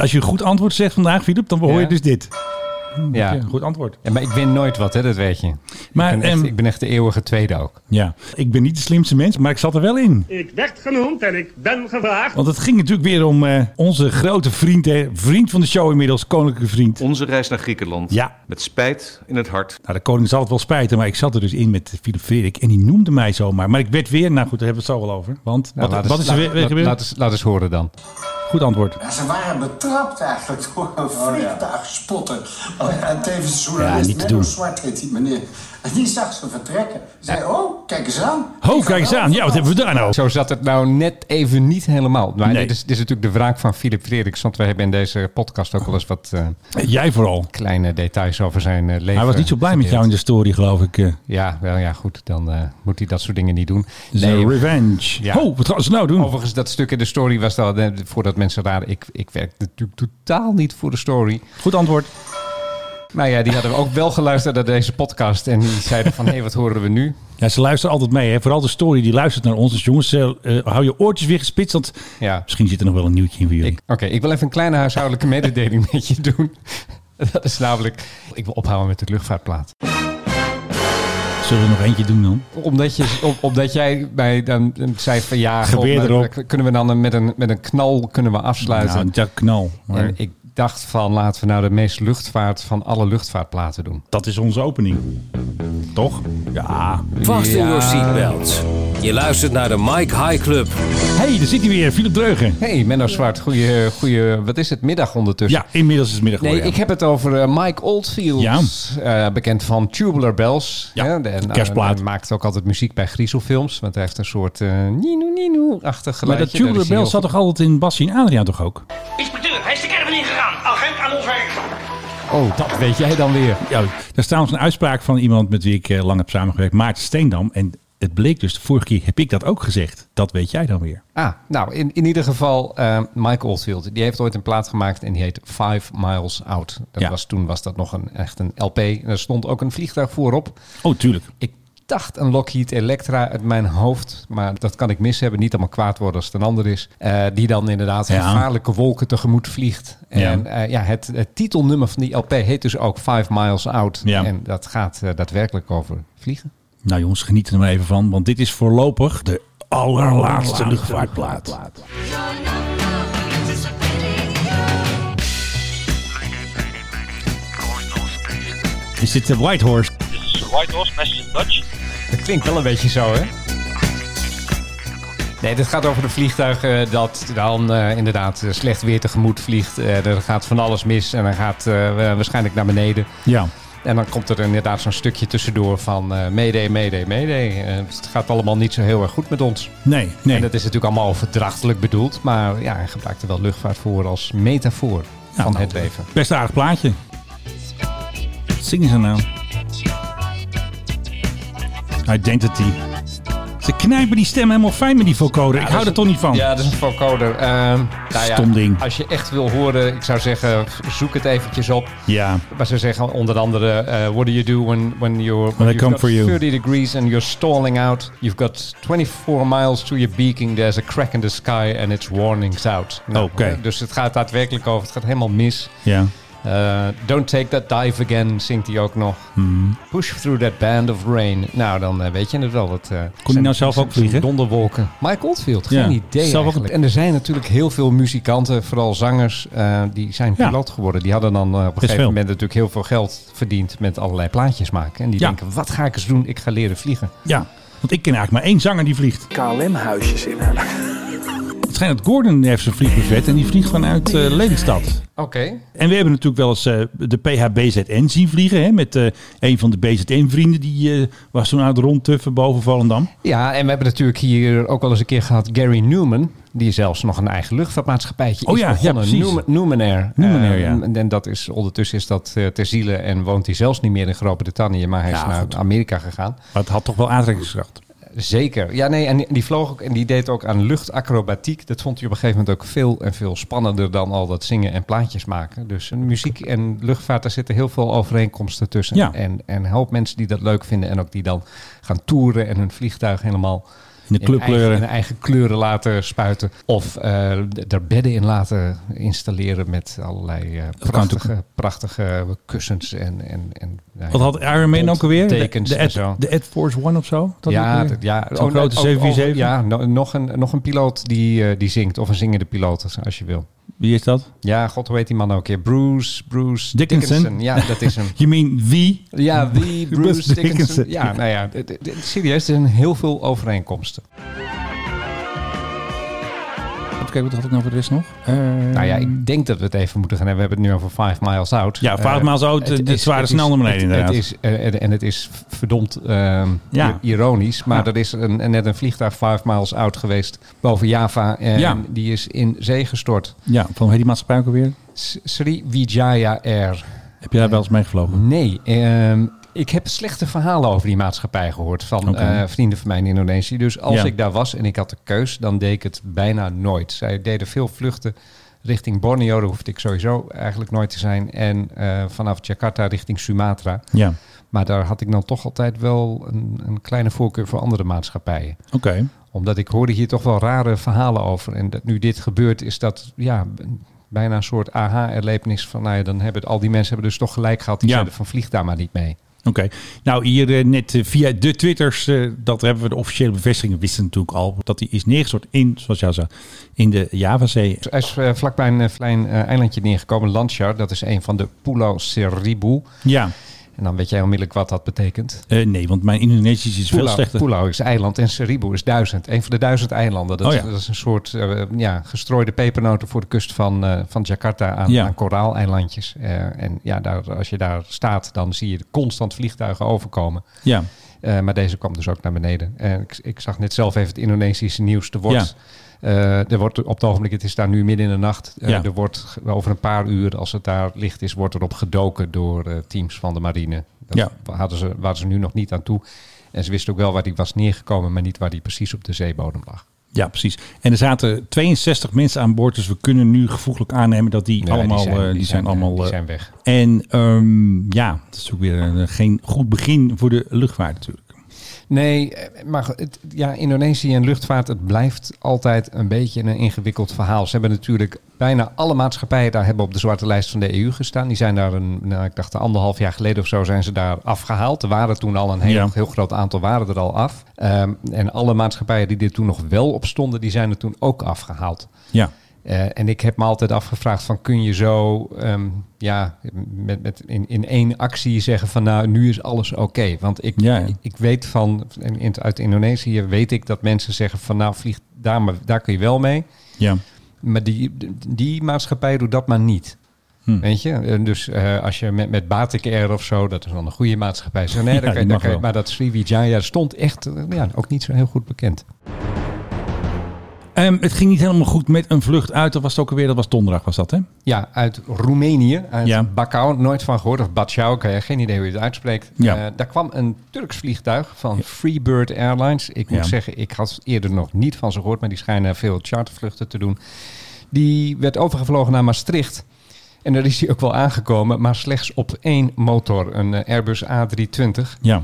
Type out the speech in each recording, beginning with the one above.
Als je een goed antwoord zegt vandaag, Philip, dan hoor je dus dit. Ja. Ja, goed antwoord. Ja, maar ik win nooit wat, hè, dat weet je. Maar, ik, ben echt, ehm, ik ben echt de eeuwige tweede ook. Ja, ik ben niet de slimste mens, maar ik zat er wel in. Ik werd genoemd en ik ben gevraagd. Want het ging natuurlijk weer om eh, onze grote vriend, hè, vriend van de show inmiddels, koninklijke vriend. Onze reis naar Griekenland. Ja. Met spijt in het hart. Nou, de koning zal het wel spijten, maar ik zat er dus in met Philip Frederik en die noemde mij zomaar. Maar ik werd weer, nou goed, daar hebben we het zo wel over. Want Nou, wat, laat wat eens- is er laat- weer, gebeurd? Laat eens, laat eens horen dan. Goed antwoord. Ja, ze waren betrapt eigenlijk door een vliegtuigspotter. En tevens een Ja, journalist, niet te Menno doen. Zwart heet die meneer. En die zag ze vertrekken. Zei, oh, kijk eens aan. Ho, Die kijk eens aan. Ja, wat hebben we daar nou? Zo zat het nou net even niet helemaal. Maar Nee. dit, is, dit is natuurlijk de wraak van Philip Frederiks. Want we hebben in deze podcast ook wel eens wat eh, Jij vooral. kleine details over zijn eh, leven. Hij was niet zo blij met jou in de story, geloof ik. eh. Ja, wel ja, goed. Dan eh, moet hij dat soort dingen niet doen. Zijn revenge. Ja. Oh, wat gaan ze nou doen? Overigens, dat stuk in de story was dan, eh, voordat mensen raden, ik, ik werk natuurlijk totaal niet voor de story. Goed antwoord. Maar ja, die hadden ook wel geluisterd naar deze podcast. En die zeiden van, hé, hey, wat horen we nu? Ja, ze luisteren altijd mee. Hè? Vooral de story die luistert naar ons. Dus jongens, eh, hou je oortjes weer gespitst. Want Ja, misschien zit er nog wel een nieuwtje in voor jullie. oké. ik wil even een kleine huishoudelijke mededeling met je doen. Dat is namelijk, ik wil ophouden met de luchtvaartplaat. Zullen we nog eentje doen dan? Omdat, je, om- omdat jij mij dan zei van ja, Geweer erop. kunnen we dan met een, met een knal kunnen we afsluiten. Nou, ja, knal. Maar en ik dacht van laten we nou de meest luchtvaart van alle luchtvaartplaten doen. dat is onze opening. Toch? Ja. Vast in your seatbelt. Je luistert naar de Mike High Club. hey, daar zit hij weer. Philip Dreugen. hey, Menno Zwart, goeie, goeie, wat is het, middag ondertussen? Ja, inmiddels is het middag Nee, ik heb het over eh, Mike Oldfield. Ja. Eh, bekend van Tubular Bells. Ja, Hè, en, kerstplaat. Hij maakt ook altijd muziek bij griezelfilms. Want hij heeft een soort uh, nino-nino-achtig Maar geluidje. dat Tubular Bells zat toch altijd in Bassie en Adriaan toch ook? Inspecteur, hij is de caravan ingegaan. Oh, dat weet jij dan weer. Ja, daar is trouwens een uitspraak van iemand met wie ik eh, lang heb samengewerkt. Maarten Steendam. En het bleek dus, de vorige keer heb ik dat ook gezegd. Dat weet jij dan weer. Ah, nou, in, in ieder geval, eh, Mike Oldfield, die heeft ooit een plaat gemaakt en die heet Five Miles Out. Dat Ja. was, toen was dat nog een, echt een LP en er stond ook een vliegtuig voorop. Oh, tuurlijk. Ik dacht een Lockheed Electra uit mijn hoofd, maar dat kan ik mis hebben. Niet allemaal kwaad worden als het een ander is. Eh, die dan inderdaad Ja. gevaarlijke wolken tegemoet vliegt. Ja. En eh, ja, het, het titelnummer van die LP heet dus ook Five Miles Out. Ja. En dat gaat eh, daadwerkelijk over vliegen. Nou jongens, geniet er maar even van. Want dit is voorlopig de allerlaatste luchtvaartplaat. Is dit de Whitehorse? Dit is White Horse, Message Dutch. Dat klinkt wel een beetje zo, hè? Nee, dit gaat over een vliegtuig dat dan eh, inderdaad eh, slecht weer tegemoet vliegt. Eh, er gaat van alles mis en dan gaat waarschijnlijk naar beneden. Ja. En dan komt er inderdaad zo'n stukje tussendoor van mayday, mayday, mayday. Eh, het gaat allemaal niet zo heel erg goed met ons. Nee, nee. En dat is natuurlijk allemaal overdrachtelijk bedoeld. Maar ja, hij gebruikt er wel luchtvaart voor als metafoor Ja, van nou, het leven. Best aardig plaatje. Wat zingen ze nou? Identity. Ze knijpen die stem helemaal fijn met die vocoder. ik hou er toch niet van. Ja, dat is een vocoder. Ehm, nou ja, Stom ding. Als je echt wil horen, ik zou zeggen, zoek het eventjes op. Ja. Maar ze zeggen onder andere, eh, what do you do when, when you're When come for you. 30 degrees and you're stalling out. You've got 24 miles to your beaking. There's a crack in the sky and it's warnings out. Nou, Oké. eh, Dus het gaat daadwerkelijk over, het gaat helemaal mis. Ja. Eh, don't take that dive again, zingt hij ook nog. Hmm. Push through that band of rain. Nou, dan eh, weet je het wel. Dat, eh, hij nou zelf ook vliegen? Donderwolken. Mike Oldfield, geen Ja, idee zelf ook-. En er zijn natuurlijk heel veel muzikanten, vooral zangers, eh, die zijn Ja. piloot geworden. Die hadden dan eh, op een gegeven veel. moment natuurlijk heel veel geld verdiend met allerlei plaatjes maken. En die Ja. denken, wat ga ik eens doen? Ik ga leren vliegen. Ja. Want ik ken eigenlijk maar één zanger die vliegt. KLM-huisjes in. Het schijnt dat Gordon heeft zijn vliegbuffet en die vliegt vanuit Lelystad. Oké. En we hebben natuurlijk wel eens eh, de PHBZN zien vliegen. Hè, met eh, een van de BZN-vrienden. Die was toen aan het rondtuffen boven Volendam. Ja, en we hebben natuurlijk hier ook wel eens een keer gehad Gary Newman. Die zelfs nog een eigen luchtvaartmaatschappijtje Oh is ja, ja, begonnen. precies. Newman- ja. En dat is, ondertussen is dat ter ziele en woont hij zelfs niet meer in Groot-Brittannië. Maar hij is Ja, naar. Amerika gegaan. Maar het had toch wel aantrekkingskracht. Zeker. Ja, nee, en die vloog ook en die deed ook aan luchtacrobatiek. Dat vond hij op een gegeven moment ook veel en veel spannender dan al dat zingen en plaatjes maken. Dus muziek en luchtvaart, daar zitten heel veel overeenkomsten tussen. Ja. En, en hoop mensen die dat leuk vinden en ook die dan gaan toeren en hun vliegtuig helemaal de clubkleuren. eigen, in eigen kleuren laten spuiten. Of eh, d- er bedden in laten installeren met allerlei eh, prachtige, prachtige kussens en, en, en nou Wat had Iron Man ook alweer? De, tekens de, en Ed, zo. de Ed Force One of zo? Dat ja, ja. Zo'n grote net- 747? ja, no- nog, een, nog een piloot die, eh, die zingt. Of een zingende piloot, als je wil. Wie is dat? Ja, god, hoe heet die man ook weer? Bruce, Bruce Dickinson? Ja, dat is hem. Je mean wie? Ja, wie? Bruce Dickinson. Dickinson. Ja, nou ja, serieus, er zijn heel veel overeenkomsten. Kijken, wat had ik nou voor de rest nog? Eh, Nou ja, ik denk dat we het even moeten gaan hebben. We hebben het nu over Five Miles Out. Ja, Five Eh, Miles Out, het is- zware het snel is- naar beneden het- inderdaad. Het is, eh, en- en het is verdomd ehm, Ja. ironisch. Maar Ja. er is een, net een vliegtuig Five Miles Out geweest boven Java. En Ja. die is in zee gestort. Ja, van heet die maatschappij ook alweer? S- Sriwijaya Air. Heb je daar wel eens mee gevlogen? Nee, ehm, ik heb slechte verhalen over die maatschappij gehoord van eh, vrienden van mij in Indonesië. Dus als Ja. ik daar was en ik had de keus, dan deed ik het bijna nooit. Zij deden veel vluchten richting Borneo, daar hoefde ik sowieso eigenlijk nooit te zijn. En eh, vanaf Jakarta richting Sumatra. Ja, Maar daar had ik dan toch altijd wel een, een kleine voorkeur voor andere maatschappijen. oké. Omdat ik hoorde hier toch wel rare verhalen over. En dat nu dit gebeurt, is dat ja, bijna een soort aha-erlevenis van... Nou ja, dan hebben al die mensen hebben dus toch gelijk gehad. Die Ja. zeiden van vlieg daar maar niet mee. Oké. Nou, hier eh, net eh, via de Twitters, eh, dat hebben we de officiële bevestiging. Wisten natuurlijk al dat hij is neergestort in, zoals jou zei, in de Javazee. Hij is vlakbij een klein eilandje neergekomen, Landjar. Dat is een van de Pulau Seribu. Ja, En dan weet jij onmiddellijk wat dat betekent. Eh, nee, want mijn Indonesisch is veel slechter. Pulau is eiland en Seribu is duizend. Een van de duizend eilanden. Dat, Oh is, ja. dat is een soort eh, ja, gestrooide pepernoten voor de kust van, eh, van Jakarta aan, Ja. aan koraaleilandjes. En ja, daar, als je daar staat, dan zie je constant vliegtuigen overkomen. Ja, maar deze kwam dus ook naar beneden. En ik, ik zag net zelf even het Indonesische nieuws. Er wordt, eh, er wordt op het ogenblik, het is daar nu midden in de nacht. Ja. Er wordt over een paar uur, als het daar licht is, wordt erop gedoken door eh, teams van de marine. Dat Ja. hadden ze, waren ze nu nog niet aan toe. En ze wisten ook wel waar die was neergekomen, maar niet waar die precies op de zeebodem lag. ja, precies. En er zaten 62 mensen aan boord, dus we kunnen nu gevoeglijk aannemen dat die allemaal, die zijn, allemaal... die zijn weg. En ehm, ja, dat is ook weer een- geen goed begin voor de luchtvaart natuurlijk. Nee, eh, maar het, ja, Indonesië en luchtvaart, het blijft altijd een beetje een ingewikkeld verhaal. Ze hebben natuurlijk bijna alle maatschappijen daar hebben op de zwarte lijst van de EU gestaan. Die zijn daar een, nou, ik dacht anderhalf jaar geleden of zo zijn ze daar afgehaald. Er waren toen al een heel, Ja. heel groot aantal waren er al af. Ehm, en alle maatschappijen die er toen nog wel op stonden, die zijn er toen ook afgehaald. Ja, Eh, en ik heb me altijd afgevraagd van kun je zo ehm, ja, met, met in, in één actie zeggen van nou nu is alles oké. Want ik, Ja, ik, ik weet van in, uit Indonesië weet ik dat mensen zeggen van nou vlieg daar, maar, daar kun je wel mee. ja. Maar die, die maatschappij doet dat maar niet. Hm. Weet je? En Dus eh, als je met, met Batik Air of zo, dat is dan een goede maatschappij. Zo, nee, Ja, dan kan je- kan wel. maar dat Sriwijaya stond echt eh, ja, ook niet zo heel goed bekend. Ehm, het ging niet helemaal goed met een vlucht uit. Dat was het ook alweer, dat was donderdag was dat hè? Ja, uit Roemenië, uit Ja. Bacau, nooit van gehoord. Of Bacau, ik heb geen idee hoe je het uitspreekt. Ja. Eh, daar kwam een Turks vliegtuig van Freebird Airlines. Ik moet Ja. zeggen, ik had eerder nog niet van ze gehoord, maar die schijnen veel chartervluchten te doen. Die werd overgevlogen naar Maastricht. En daar is hij ook wel aangekomen, maar slechts op één motor, een eh, Airbus A320. Ja.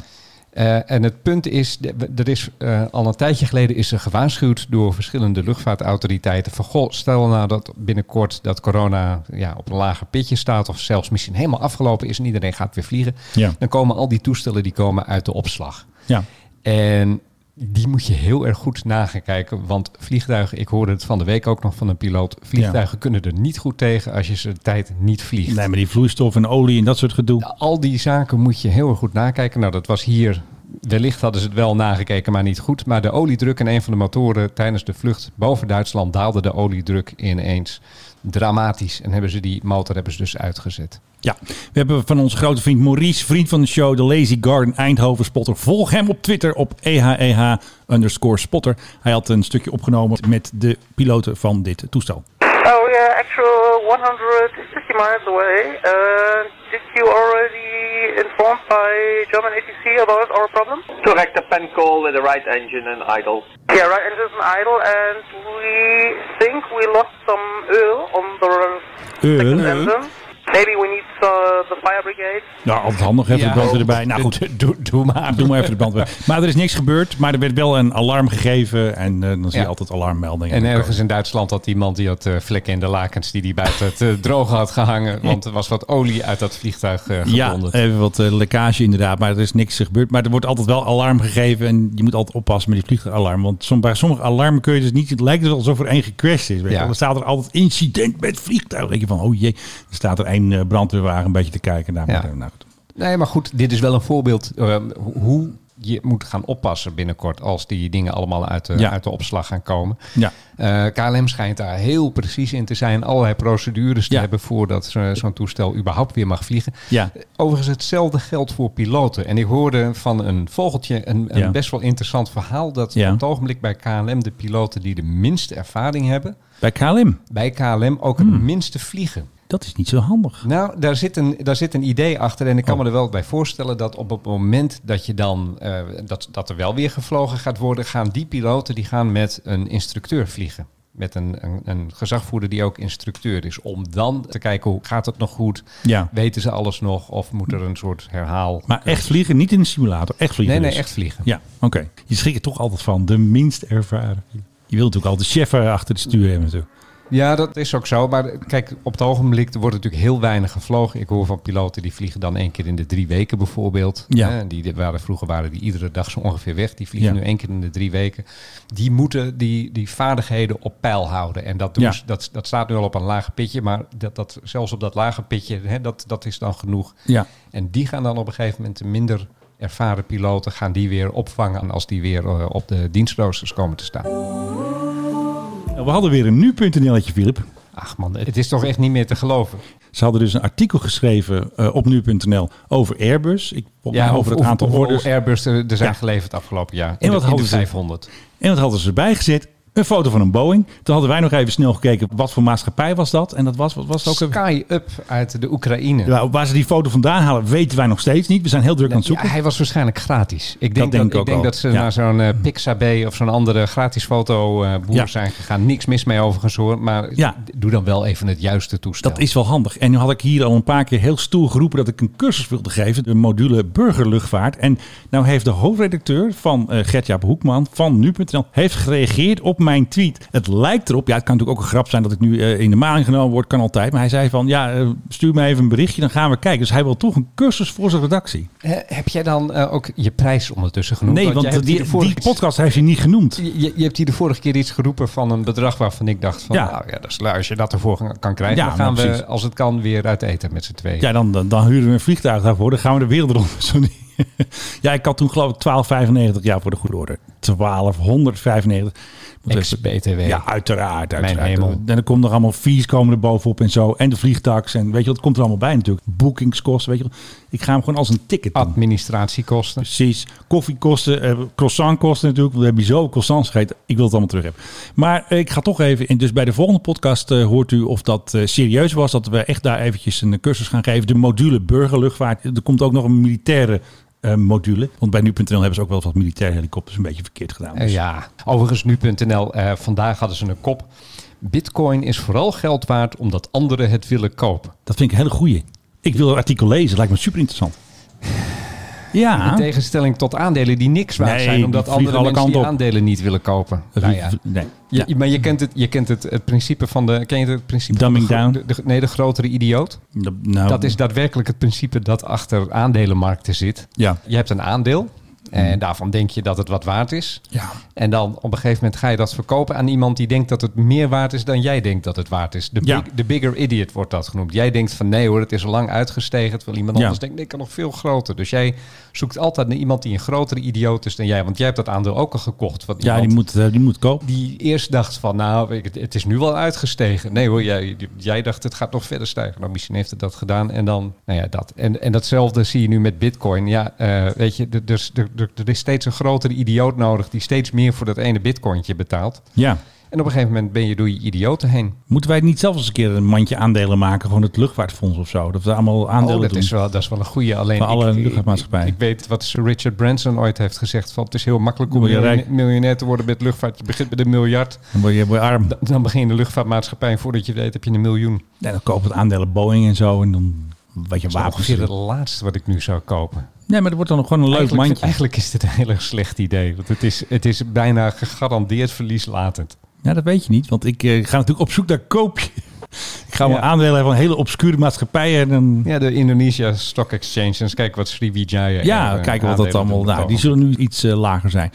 Eh, en het punt is, er is eh, al een tijdje geleden is er gewaarschuwd door verschillende luchtvaartautoriteiten van goh, stel nou dat binnenkort dat corona ja, op een lager pitje staat of zelfs misschien helemaal afgelopen is en iedereen gaat weer vliegen, Ja. dan komen al die toestellen die komen uit de opslag. Ja. En die moet je heel erg goed nagaan kijken, want vliegtuigen, ik hoorde het van de week ook nog van een piloot, vliegtuigen kunnen er niet goed tegen als je ze de tijd niet vliegt. Nee, maar die vloeistof en olie en dat soort gedoe. Al die zaken moet je heel erg goed nakijken. Nou, dat was hier. Wellicht hadden ze het wel nagekeken, maar niet goed. Maar de oliedruk in een van de motoren tijdens de vlucht boven Duitsland daalde de oliedruk ineens dramatisch. En hebben ze die motor hebben ze dus uitgezet. Ja, we hebben van onze grote vriend Maurice, vriend van de show, de Lazy Garden Eindhoven Spotter. Volg hem op Twitter op EHEH underscore spotter. Hij had een stukje opgenomen met de piloten van dit toestel. Oh, we are actual 150 miles away. Uh, did you already by German ATC about our problem? Correct, a pen call with the right engine and idle. Yeah, right engine is idle, and we think we lost some oil on the second engine. Maybe we need uh, the fire brigade. Ja, altijd handig even Ja. de brandweer erbij. Nou goed, Doe, doe maar. doe maar even de brandweer. Maar er is niks gebeurd, maar er werd wel een alarm gegeven. En eh, dan zie je Ja. altijd alarmmeldingen. En ergens in Duitsland had iemand die had eh, vlekken in de lakens die hij buiten het eh, droge had gehangen. Want er was wat olie uit dat vliegtuig eh Ja, gevonden. even wat eh, lekkage inderdaad, maar er is niks gebeurd. Maar er wordt altijd wel alarm gegeven en je moet altijd oppassen met die vliegtuigalarm. Want som, bij sommige alarmen kun je dus niet, het lijkt er alsof er één gecrashed is. Weet je Ja. Dan staat er altijd incident met vliegtuig. Dan denk je van, oh jee, er staat er één eh, brandweerwagen een beetje te kijken. Nou, Ja. eh, nou goed. Nee, maar goed, dit is wel een voorbeeld eh, hoe je moet gaan oppassen binnenkort als die dingen allemaal uit de, Ja. uit de opslag gaan komen. Ja. Eh, KLM schijnt daar heel precies in te zijn. Allerlei procedures te Ja. hebben voordat zo- zo'n toestel überhaupt weer mag vliegen. Ja. Overigens, hetzelfde geldt voor piloten. En ik hoorde van een vogeltje een, een best wel interessant verhaal. Dat op het ogenblik bij KLM de piloten die de minste ervaring hebben, Bij KLM, bij KLM ook Hmm. het minste vliegen. Dat is niet zo handig. Nou, daar zit, een, daar zit een idee achter. En ik kan Oh. me er wel bij voorstellen dat op het moment dat je dan eh, dat, dat er wel weer gevlogen gaat worden, gaan die piloten die gaan met een instructeur vliegen. Met een, een, een gezagvoerder die ook instructeur is. Om dan te kijken hoe gaat het nog goed? Ja. Weten ze alles nog? Of moet er een soort herhaal? Maar echt vliegen, niet in een simulator, echt vliegen Nee, nee, dus. echt vliegen. Ja, oké. Je schrikt er toch altijd van, de minst ervaren. Je wilt natuurlijk altijd de chef eh, achter het stuur hebben natuurlijk. Ja, dat is ook zo. Maar kijk, op het ogenblik er wordt natuurlijk heel weinig gevlogen. Ik hoor van piloten die vliegen dan één keer in de drie weken bijvoorbeeld. Ja. Hè, die waren, vroeger waren die iedere dag zo ongeveer weg. Die vliegen Ja. nu één keer in de drie weken. Die moeten die, die vaardigheden op peil houden. En dat, doen Ja. ze- dat, dat staat nu al op een lage pitje. Maar dat, dat, zelfs op dat lage pitje, hè, dat, dat is dan genoeg. Ja. En die gaan dan op een gegeven moment de minder ervaren piloten... gaan die weer opvangen als die weer eh, op de dienstroosters komen te staan. We hadden weer een nu.nl'tje, Philip. Ach man, het is toch echt niet meer te geloven. Ze hadden dus een artikel geschreven eh, op nu.nl over Airbus. Ik, mij over het aantal orders. Airbus er, er zijn Ja. geleverd afgelopen jaar. En wat de, hadden ze? 500. En wat hadden ze erbij gezet? Een foto van een Boeing. Toen hadden wij nog even snel gekeken, wat voor maatschappij was dat? En dat was, wat was het ook? Sky Up uit de Oekraïne. Ja, waar ze die foto vandaan halen, weten wij nog steeds niet. We zijn heel druk aan het Ja, zoeken. hij was waarschijnlijk gratis. Ik denk dat, ik denk dat ze Ja. naar zo'n eh, Pixabay of zo'n andere gratis foto eh, boer Ja. zijn gegaan. Niks mis mee overigens hoor. Maar Ja. doe dan wel even het juiste toestel. Dat is wel handig. En nu had ik hier al een paar keer heel stoer geroepen dat ik een cursus wilde geven. De module burgerluchtvaart. En nou heeft de hoofdredacteur van eh Gertjaap Hoekman van nu.nl heeft gereageerd op mijn tweet. Het lijkt erop, ja het kan natuurlijk ook een grap zijn dat ik nu eh, in de maan genomen word, kan altijd. Maar hij zei van ja eh, stuur me even een berichtje, dan gaan we kijken. Dus hij wil toch een cursus voor zijn redactie. Eh, heb jij dan ook je prijs ondertussen genoemd? nee, want die, vorige podcast heeft hij niet genoemd. Je, je hebt hier de vorige keer iets geroepen van een bedrag waarvan ik dacht van, Ja. nou ja, dat is, als je dat ervoor kan krijgen, Ja, dan gaan we, precies. als het kan, weer uit eten met z'n tweeën. Ja, dan, dan, dan huren we een vliegtuig daarvoor. Dan gaan we de wereld rond. Zo niet. ja, ik had toen geloof ik 12,95 jaar voor de goede orde. 1295. Ex-BTW. Ja, uiteraard. uiteraard. hemel. En dan komt er allemaal fees komen er bovenop en zo. En de vliegtax. En weet je wat, komt er allemaal bij natuurlijk. Boekingskosten, weet je. Ik ga hem gewoon als een ticket doen. Administratiekosten. Precies. Koffiekosten, eh, croissantkosten natuurlijk. We hebben zo croissants gegeten. Ik wil het allemaal terug hebben. Maar eh, ik ga toch even... En dus bij de volgende podcast eh, hoort u of dat eh, serieus was. Dat we echt daar eventjes een cursus gaan geven. De module burgerluchtvaart. Er komt ook nog een militaire eh, module. Want bij nu.nl hebben ze ook wel wat militaire helikopters een beetje verkeerd gedaan. Eh, Dus- ja, overigens nu.nl. eh, vandaag hadden ze een kop. Bitcoin is vooral geld waard omdat anderen het willen kopen. Dat vind ik een hele goeie. Ik wil het artikel lezen. Lijkt me super interessant. Ja. In tegenstelling tot aandelen die niks waard Nee, zijn omdat andere alle mensen die op. aandelen niet willen kopen. Nou ja. Nee. Je-. Maar je kent het, je kent het, het principe van de. Ken je het principe? van Dumbing de down. de- nee, de grotere idioot. Dat- Nou, Dat is daadwerkelijk het principe dat achter aandelenmarkten zit. Ja. Je hebt een aandeel. En daarvan denk je dat het wat waard is. Ja. En dan op een gegeven moment ga je dat verkopen aan iemand die denkt dat het meer waard is dan jij denkt dat het waard is. De, Ja. de bigger idiot wordt dat genoemd. Jij denkt van nee hoor, het is al lang uitgestegen. Terwijl iemand Ja. anders denkt, nee, ik kan nog veel groter. Dus jij zoekt altijd naar iemand die een grotere idioot is dan jij. Want jij hebt dat aandeel ook al gekocht. Van Ja, die moet, eh, die moet kopen. die eerst dacht van, nou, het, is nu wel uitgestegen. Nee hoor, jij, jij dacht het gaat nog verder stijgen. Nou, misschien heeft het dat gedaan. En dan, nou ja, dat. En, en datzelfde zie je nu met bitcoin. Ja, eh, weet je, dus, er, er is steeds een grotere idioot nodig... die steeds meer voor dat ene bitcointje betaalt. Ja. En op een gegeven moment ben je door je idioten heen. Moeten wij niet zelfs eens een keer een mandje aandelen maken? Gewoon het luchtvaartfonds of zo? Dat we allemaal aandelen oh, dat doen. is, wel, dat is wel een goede. Alleen Van alle ik- ik- luchtvaartmaatschappijen. Ik, ik weet wat Sir Richard Branson ooit heeft gezegd. Van, het is heel makkelijk om miljonair, miljonair te worden met luchtvaart. Je begint met een miljard. Dan word je, word je arm. Dan- Dan begin je de luchtvaartmaatschappij. En voordat je weet heb je een miljoen. Ja, dan kopen we aandelen Boeing en zo. En dan wat je Dat is wapens. het laatste wat ik nu zou kopen. Nee, maar dat wordt dan nog gewoon een leuk Eigenlijk, mandje. eigenlijk is dit een heel erg slecht idee. Want het is, het is bijna gegarandeerd verlieslatend. Ja, dat weet je niet, want ik eh, ga natuurlijk op zoek naar koopje. Ik ga wel Ja. aandelen hebben van hele obscure maatschappijen. En dan, Ja, de Indonesia Stock Exchange. En eens kijken wat Sriwijaya... ja, eh, kijken wat dat aandelen allemaal... Nou, die zullen nu iets eh, lager zijn.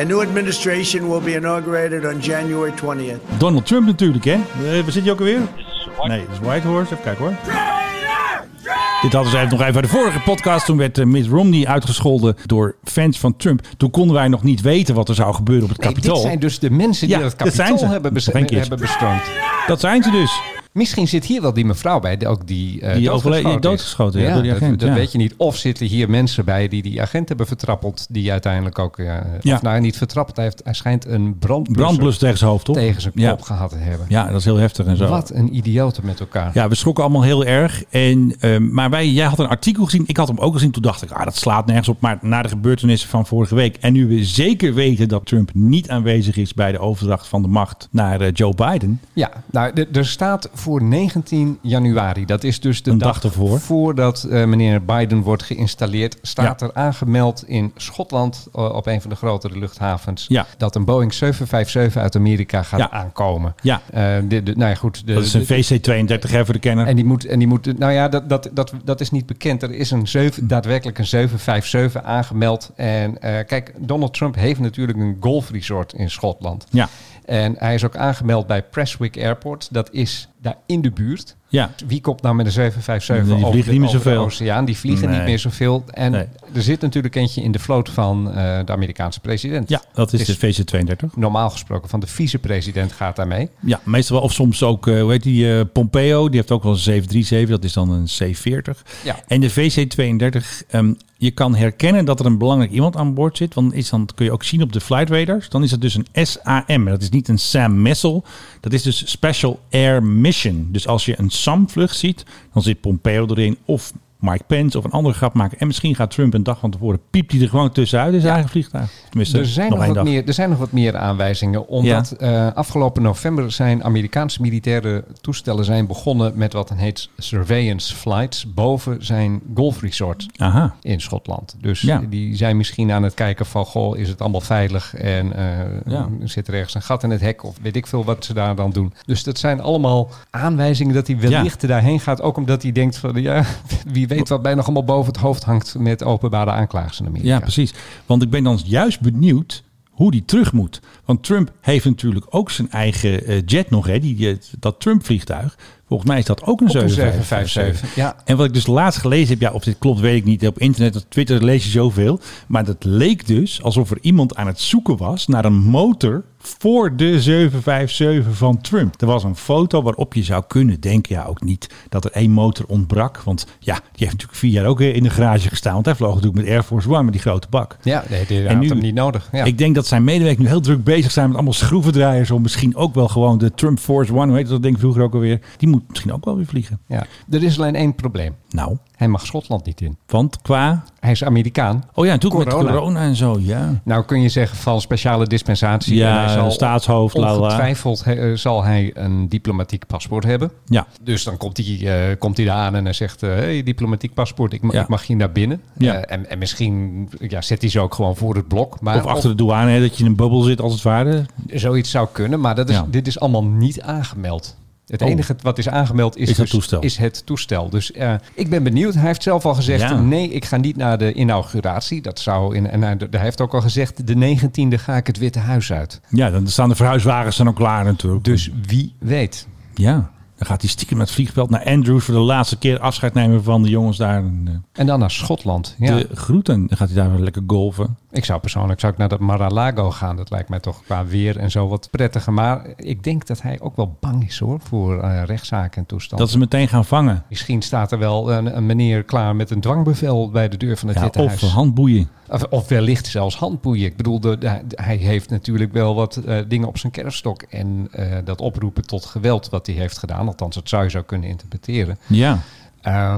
A new administration will be inaugurated on January 20th. Donald Trump natuurlijk, hè? Eh, Waar zit hij ook alweer? Nee, dat is Whitehorse. Even kijken hoor. Dit hadden ze even nog even bij de vorige podcast. Toen werd eh, Mitt Romney uitgescholden door fans van Trump. Toen konden wij nog niet weten wat er zou gebeuren op het Nee, Capitool. dit zijn dus de mensen die Ja, dat kapitool hebben, bes- hebben bestormd. Dat zijn ze dus. Misschien zit hier wel die mevrouw bij, die ook die, eh Die overle- die doodgeschoten ja, door die dat- agent, Dat, ja. weet je niet. Of zitten hier mensen bij die die agent hebben vertrappeld, die uiteindelijk ook, ja, Ja. of nou niet vertrappeld, hij, heeft, hij schijnt een brandblusser Brandblus tegen zijn hoofd, toch? tegen zijn kop gehad te hebben. Ja, dat is heel heftig en zo. Wat een idioten met elkaar. Ja, we schrokken allemaal heel erg. En, ehm, maar wij, jij had een artikel gezien. Ik had hem ook gezien. Toen dacht ik, ah, dat slaat nergens op. Maar na de gebeurtenissen van vorige week. En nu we zeker weten dat Trump niet aanwezig is bij de overdracht van de macht naar eh, Joe Biden. Ja, nou, er staat voor 19 januari. Dat is dus de Een dag, dag ervoor. voordat eh, meneer Biden wordt geïnstalleerd. Staat Ja. er aangemeld in Schotland eh, op een van de grotere luchthavens. Ja. Dat een Boeing 757 uit Amerika gaat Ja. aankomen. Ja. Eh, de, de, nou ja, goed. De, Dat is een de- VC-32 hè, voor de kenner. en die moet, en die moet, nou ja, dat, dat, dat, dat is niet bekend. Er is een 7, daadwerkelijk een 757 aangemeld. En kijk, Donald Trump heeft natuurlijk een golfresort in Schotland. Ja, En hij is ook aangemeld bij Prestwick Airport. Dat is daar in de buurt. ja. Wie komt nou met een 757 Die over vliegen de, niet meer over de zoveel. oceaan? Die vliegen Nee. niet meer zoveel. En Nee. er zit natuurlijk eentje in de vloot van eh, de Amerikaanse president. ja dat is de VC-32. Normaal gesproken van de vicepresident gaat daarmee. Ja, meestal wel. Of soms ook, eh, hoe heet die, eh, Pompeo. Die heeft ook wel een 737. Dat is dan een C-40. Ja. En de VC-32, ehm, je kan herkennen dat er een belangrijk iemand aan boord zit. Want is dan, kun je ook zien op de flight radars. Dan is het dus een SAM. Dat is niet een SAM Missile. Dat is dus Special Air Dus als je een SAM-vlucht ziet, dan zit Pompeo erin. Of Mike Pence of een andere grap maken. En misschien gaat Trump een dag van tevoren, piept hij er gewoon tussenuit in zijn eigen vliegtuig. Tenminste, Er zijn, nog wat meer, er zijn nog wat meer aanwijzingen. Omdat eh, afgelopen november zijn Amerikaanse militaire toestellen zijn begonnen met wat dan heet surveillance flights boven zijn golfresort Aha. in Schotland. Dus Ja. die zijn misschien aan het kijken van, goh, is het allemaal veilig? En Ja. zit er ergens een gat in het hek? Of weet ik veel wat ze daar dan doen. Dus dat zijn allemaal aanwijzingen dat hij wellicht daarheen gaat. Ook omdat hij denkt van, ja, wie weet wat mij nog allemaal boven het hoofd hangt met openbare aanklagers in Amerika. Ja, precies. Want ik ben dan juist benieuwd hoe die terug moet. Want Trump heeft natuurlijk ook zijn eigen eh, jet nog, hè? Die, eh, dat Trump-vliegtuig. Volgens mij is dat ook een Op een 757. 757. Ja. En wat ik dus laatst gelezen heb, ja, of dit klopt, weet ik niet. Op internet, op Twitter lees je zoveel. Maar dat leek dus alsof er iemand aan het zoeken was naar een motor voor de 757 van Trump. Er was een foto waarop je zou kunnen denken, ja, ook niet dat er één motor ontbrak. Want ja, die heeft natuurlijk vier jaar ook in de garage gestaan. Want hij vloog natuurlijk met Air Force One, met die grote bak. Ja, nee, die En had nu- hem niet nodig. Ja. Ik denk dat zijn medewerkers nu heel druk bezig zijn met allemaal schroevendraaiers. Om misschien ook wel gewoon de Trump Force One, hoe heet dat denk ik vroeger ook alweer. Die moet misschien ook wel weer vliegen. ja. Er is alleen één probleem. Nou, Hij mag Schotland niet in. want qua... Hij is Amerikaan. Oh ja, natuurlijk met corona en zo, ja. Nou kun je zeggen van speciale dispensatie. Ja, en hij zal staatshoofd. Ongetwijfeld eh, zal hij een diplomatiek paspoort hebben. Ja, Dus dan komt hij, eh, komt hij daar aan en hij zegt... eh, hey, diplomatiek paspoort, ik, ma- Ja. ik mag hier naar binnen. Ja. En, en misschien ja, zet hij ze ook gewoon voor het blok. Maar of achter de douane, hè, dat je in een bubbel zit als het ware. Zoiets zou kunnen, maar dat is, Ja. dit is allemaal niet aangemeld. Het Oh. enige wat is aangemeld is, Is het dus- toestel. is het toestel. Dus eh, ik ben benieuwd. Hij heeft zelf al gezegd: Ja. nee, ik ga niet naar de inauguratie. Dat zou in, en hij, hij heeft ook al gezegd: de 19e ga ik het Witte Huis uit. Ja, dan staan de verhuiswagens dan ook klaar natuurlijk. Dus wie weet. ja, dan gaat hij stiekem met het vliegveld naar Andrews voor de laatste keer afscheid nemen van de jongens daar. En, eh, En dan naar Schotland. Ja. De groeten. Dan gaat hij daar weer lekker golven. Ik zou persoonlijk zou ik naar dat Mar-a-Lago gaan. Dat lijkt mij toch qua weer en zo wat prettiger. Maar ik denk dat hij ook wel bang is hoor voor eh, rechtszaken en toestanden. Dat ze meteen gaan vangen. Misschien staat er wel een, een meneer klaar met een dwangbevel bij de deur van het Ja, Witte of Huis. handboeien. Of, of wellicht zelfs handboeien. Ik bedoel, de, de- hij heeft natuurlijk wel wat eh, dingen op zijn kerfstok. En eh, dat oproepen tot geweld wat hij heeft gedaan, althans dat zou je zo kunnen interpreteren. Ja.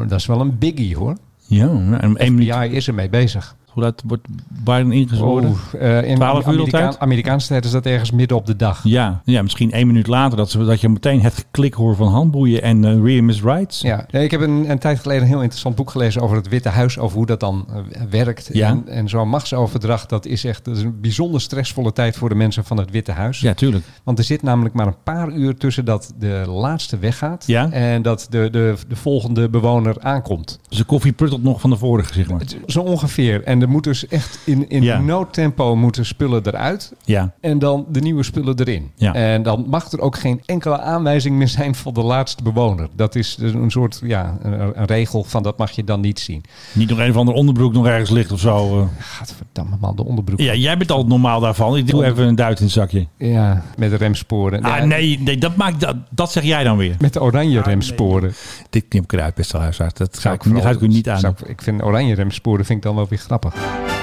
Dat is wel een biggie hoor. Ja, en minuut FBI is ermee bezig. Hoe laat wordt Biden ingezonden? Oeh, eh, in 12 uur altijd? Amerikaanse tijd is dat ergens midden op de dag. Ja, ja, misschien één minuut later dat, ze, dat je meteen het geklik hoort van handboeien en uh, Ream is Rights. Ja, nee, ik heb een, een tijd geleden een heel interessant boek gelezen over het Witte Huis, over hoe dat dan eh, werkt. Ja. En, en zo'n machtsoverdracht, dat is echt dat is een bijzonder stressvolle tijd voor de mensen van het Witte Huis. Ja, tuurlijk. Want er zit namelijk maar een paar uur tussen dat de laatste weggaat Ja. en dat de, de, de volgende bewoner aankomt. Dus de koffie pruttelt nog van de vorige, zeg maar. Zo ongeveer. En er moet dus echt in, in Ja. noodtempo moeten spullen eruit. Ja. En dan de nieuwe spullen erin. Ja. En dan mag er ook geen enkele aanwijzing meer zijn van de laatste bewoner. Dat is dus een soort ja, een, een regel van dat mag je dan niet zien. Niet nog een of andere onderbroek nog ergens ligt of zo. eh. Gadverdamme man, de onderbroek. Ja, jij bent altijd normaal daarvan. Ik doe even een duit in het zakje. Ja, met de remsporen. Ah, Ja, nee, nee dat, maakt, dat, dat zeg jij dan weer. Met de oranje remsporen. Dit knip ik eruit, beste luisteraars. Dat ga ik, ik u niet aan. ik vind oranje remsporen vind ik dan wel weer grappig. oh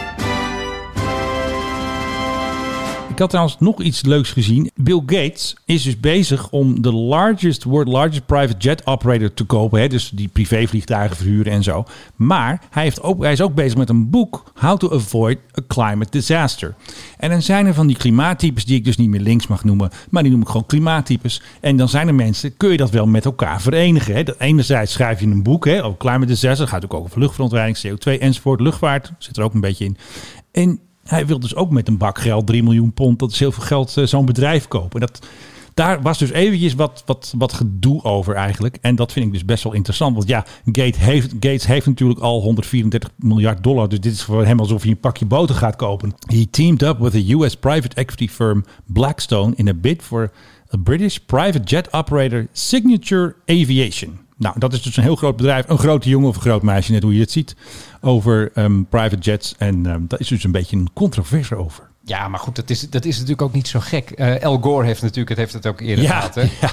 Ik had trouwens nog iets leuks gezien. Bill Gates is dus bezig om de largest, world largest private jet operator te kopen. Hè? Dus die privévliegtuigen verhuren en zo. Maar hij, heeft ook, hij is ook bezig met een boek, How to Avoid a Climate Disaster. En dan zijn er van die klimaattypes die ik dus niet meer links mag noemen. Maar die noem ik gewoon klimaattypes. En dan zijn er mensen, kun je dat wel met elkaar verenigen. Hè? Dat enerzijds schrijf je een boek hè, over climate disaster. Gaat ook over luchtverontreiniging, CO2 enzovoort. Luchtvaart zit er ook een beetje in. En hij wil dus ook met een bak geld, 3 miljoen pond, dat is heel veel geld, eh, zo'n bedrijf kopen. Dat, daar was dus eventjes wat, wat, wat gedoe over eigenlijk. En dat vind ik dus best wel interessant. Want ja, Gates heeft, Gates heeft natuurlijk al 134 miljard dollar. Dus dit is voor hem alsof hij een pakje boter gaat kopen. He teamed up with a US private equity firm Blackstone in a bid for a British private jet operator Signature Aviation. Nou, dat is dus een heel groot bedrijf. Een grote jongen of een groot meisje, net hoe je het ziet. Over ehm, private jets. En ehm, daar is dus een beetje een controverse over. Ja, maar goed, dat is, dat is natuurlijk ook niet zo gek. Eh El Gore heeft natuurlijk, het heeft het ook eerder Ja, gehad. Hè? ja.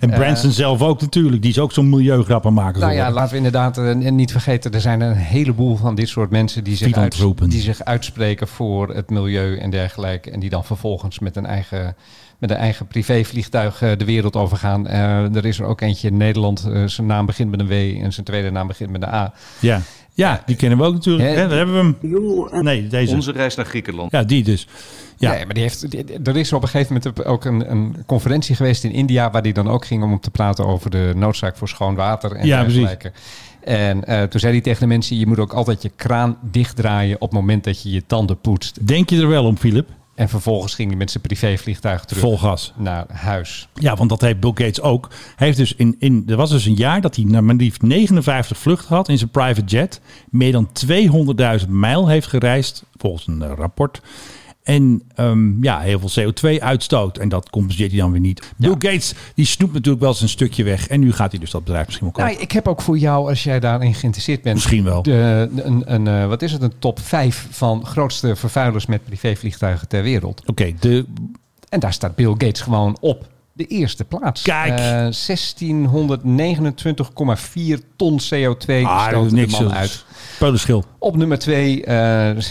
En Branson zelf ook natuurlijk. Die is ook zo'n milieugrappenmaker Nou ja, laten we inderdaad eh, niet vergeten, er zijn een heleboel van dit soort mensen die zich, uit, die zich uitspreken voor het milieu en dergelijke. En die dan vervolgens met een eigen, met een eigen privévliegtuig eh, de wereld overgaan. Eh, er is er ook eentje in Nederland, eh, zijn naam begint met een W en zijn tweede naam begint met een A. Ja. ja, die kennen we ook natuurlijk. Daar hebben we hem. Nee, deze. Onze reis naar Griekenland. Ja, die dus. Ja, Nee, maar die heeft, die- er is op een gegeven moment ook een, een conferentie geweest in India... waar die dan ook ging om te praten over de noodzaak voor schoon water en Ja, dergelijke. En eh, toen zei hij tegen de mensen... je moet ook altijd je kraan dichtdraaien op het moment dat je je tanden poetst. denk je er wel om, Philip? En vervolgens ging hij met zijn privévliegtuig terug Vol gas. naar huis. Ja, want dat heeft Bill Gates ook. Hij heeft dus in, in, er was dus een jaar dat hij naar maar liefst 59 vluchten had in zijn private jet. Meer dan 200.000 mijl heeft gereisd, volgens een eh, rapport. En ehm, ja, heel veel CO2-uitstoot. En dat compenseert hij dan weer niet. Bill Gates, die snoept natuurlijk wel eens een stukje weg. En nu gaat hij dus dat bedrijf misschien wel kopen. Nou, ik heb ook voor jou, als jij daarin geïnteresseerd bent... Misschien wel. De, een, een, eh, wat is het, een top 5 van grootste vervuilers met privévliegtuigen ter wereld. Oké, de En daar staat Bill Gates gewoon op de eerste plaats. Kijk. Eh, 1629,4 ton CO2 ah, stoot de niks. man uit. Peulenschil. Op nummer 2,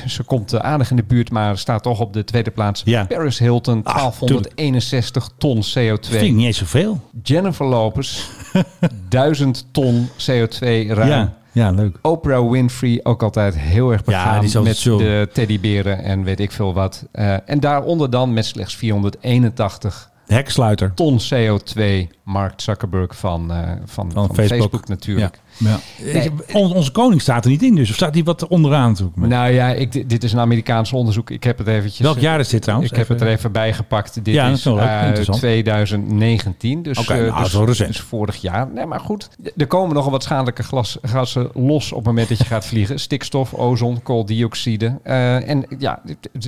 ze komt eh, aardig in de buurt, maar staat toch op de tweede plaats. Ja. Paris Hilton, Ah, 1261 ton CO2. Vind ik niet eens zoveel. Jennifer Lopez, 1000 ton CO2 ruim. Ja, ja, leuk. Oprah Winfrey ook altijd heel erg begaan met zo. de teddyberen en weet ik veel wat. Eh, en daaronder dan met slechts 481 Heksluiter. ton CO2 Mark Zuckerberg van, eh, van, van, Facebook. natuurlijk. Ja. Nee. On- onze koning staat er niet in, dus of staat hij wat onderaan natuurlijk? Nou ja, ik, dit is een Amerikaans onderzoek. Ik heb het eventjes... Welk jaar is dit trouwens? Ik heb het er even bij gepakt. Dit Ja, is uit Interessant. 2019. Dus, Oké, eh, nou, dus, recent. dus vorig jaar. Nee, maar goed. Er komen nogal wat schadelijke glas, gassen los op het moment dat je gaat vliegen. Stikstof, ozon, kooldioxide. Eh, en ja,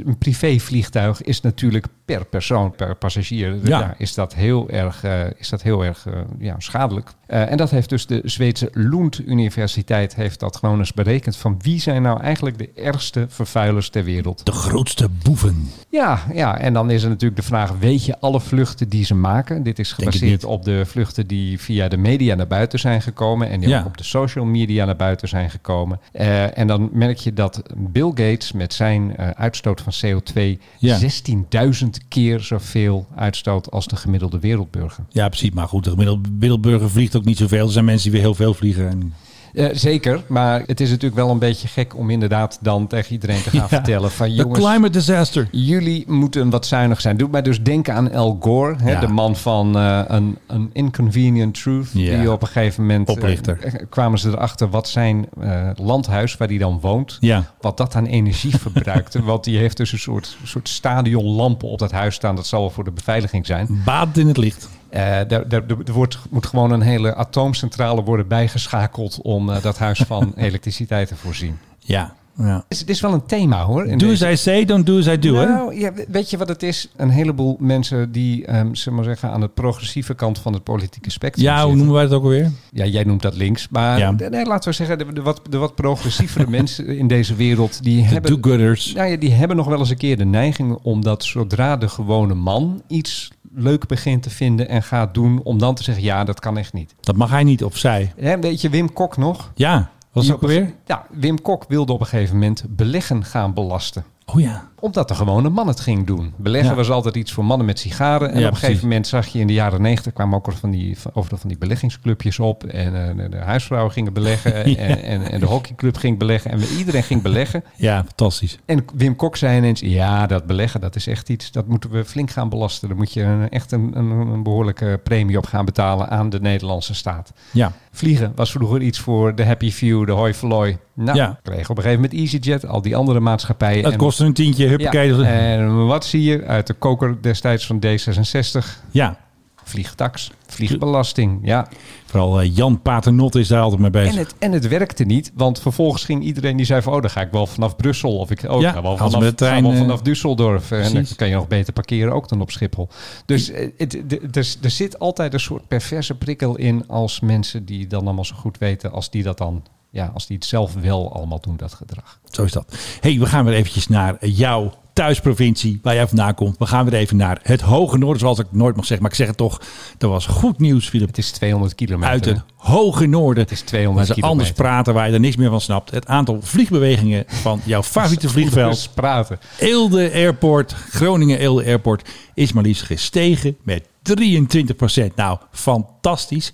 een privévliegtuig is natuurlijk per persoon, per passagier, Ja. ja. is dat heel erg, eh, is dat heel erg eh, ja, schadelijk. Eh, en dat heeft dus de Zweedse Lund Universiteit heeft dat gewoon eens berekend. Van wie zijn nou eigenlijk de ergste vervuilers ter wereld? De grootste boeven. Ja, ja, en dan is er natuurlijk de vraag: weet je alle vluchten die ze maken? Dit is gebaseerd op de vluchten die via de media naar buiten zijn gekomen en die Ja. ook op de social media naar buiten zijn gekomen. Eh, en dan merk je dat Bill Gates met zijn eh, uitstoot van CO2 Ja. 16.000 keer zoveel uitstoot als de gemiddelde wereldburger. Ja, precies. Maar goed, de gemiddelde wereldburger vliegt ook niet zoveel. Er zijn mensen die weer heel veel vliegen. En Eh, zeker, maar het is natuurlijk wel een beetje gek om inderdaad dan tegen iedereen te gaan Ja, vertellen van jongens, climate disaster. jullie moeten wat zuinig zijn. Doet mij dus denken aan Al Gore, hè, Ja. de man van eh, een, een Inconvenient Truth. Ja. Die op een gegeven moment eh, eh, kwamen ze erachter wat zijn eh, landhuis, waar hij dan woont, Ja. wat dat aan energie verbruikte. Want die heeft dus een soort, soort stadionlampen op dat huis staan. Dat zal wel voor de beveiliging zijn. Baat in het licht. Eh, er wordt, moet gewoon een hele atoomcentrale worden bijgeschakeld om eh, dat huis van elektriciteit te voorzien. Ja. ja. Het is, het is wel een thema hoor. Do deze- as I say, don't do as I do, hè? nou, ja, weet je wat het is? Een heleboel mensen die, ehm zeg maar zeggen, aan de progressieve kant van het politieke spectrum Ja, hoe zitten. noemen wij het ook alweer? Ja, jij noemt dat links. Maar Ja. nee, laten we zeggen, de, de wat, de wat progressievere mensen in deze wereld, die De hebben, do-gooders. nou ja, die hebben nog wel eens een keer de neiging om dat zodra de gewone man iets leuk begint te vinden en gaat doen, om dan te zeggen, ja, dat kan echt niet. Dat mag hij niet, of zij. Hè, weet je, Wim Kok nog? Ja, was ook alweer? Ja, Wim Kok wilde op een gegeven moment beleggen gaan belasten. Oh ja. Omdat de gewone man het ging doen. Beleggen Ja. was altijd iets voor mannen met sigaren. En Ja, op een gegeven moment zag je in de jaren negentig kwamen ook al van die, van, overal van die beleggingsclubjes op. En eh, de, huisvrouwen gingen beleggen. Ja. en, en, en de hockeyclub ging beleggen. En iedereen ging beleggen. Ja, fantastisch. En Wim Kok zei ineens, ja, dat beleggen, dat is echt iets, dat moeten we flink gaan belasten. Daar moet je een, echt een, een, een behoorlijke premie op gaan betalen aan de Nederlandse staat. Ja. Vliegen was vroeger iets voor de Happy Few, de Hoi Verlooi. Nou, Ja. kreeg op een gegeven moment EasyJet, al die andere maatschappijen. Dat En- kostte een tientje, huppakee. ja, en wat zie je uit de koker destijds van D66? ja. Vliegtax, vliegbelasting, ja. vooral eh, Jan Paternotte is daar altijd mee bezig. En het, en het werkte niet, want vervolgens ging iedereen die zei van... oh, dan ga ik wel vanaf Brussel of ik oh, Ja, ga wel vanaf, de trein, wel eh, vanaf Düsseldorf. En dan kan je nog beter parkeren ook dan op Schiphol. Dus eh, er, er zit altijd een soort perverse prikkel in... als mensen die dan allemaal zo goed weten... als die dat dan, ja, als die het zelf wel allemaal doen, dat gedrag. Zo is dat. hey, we gaan weer eventjes naar jouw thuisprovincie, waar jij vandaan komt. We gaan weer even naar het Hoge Noorden, zoals ik nooit mag zeggen. Maar ik zeg het toch, er was goed nieuws, Philip. Het is 200 kilometer. Uit het Hoge Noorden. Het is 200 Waar ze kilometer. anders praten, waar je er niks meer van snapt. Het aantal vliegbewegingen van jouw favoriete vliegveld. Praten. Eelde Airport, Groningen Eelde Airport, is maar liefst gestegen met 23%. Nou, fantastisch.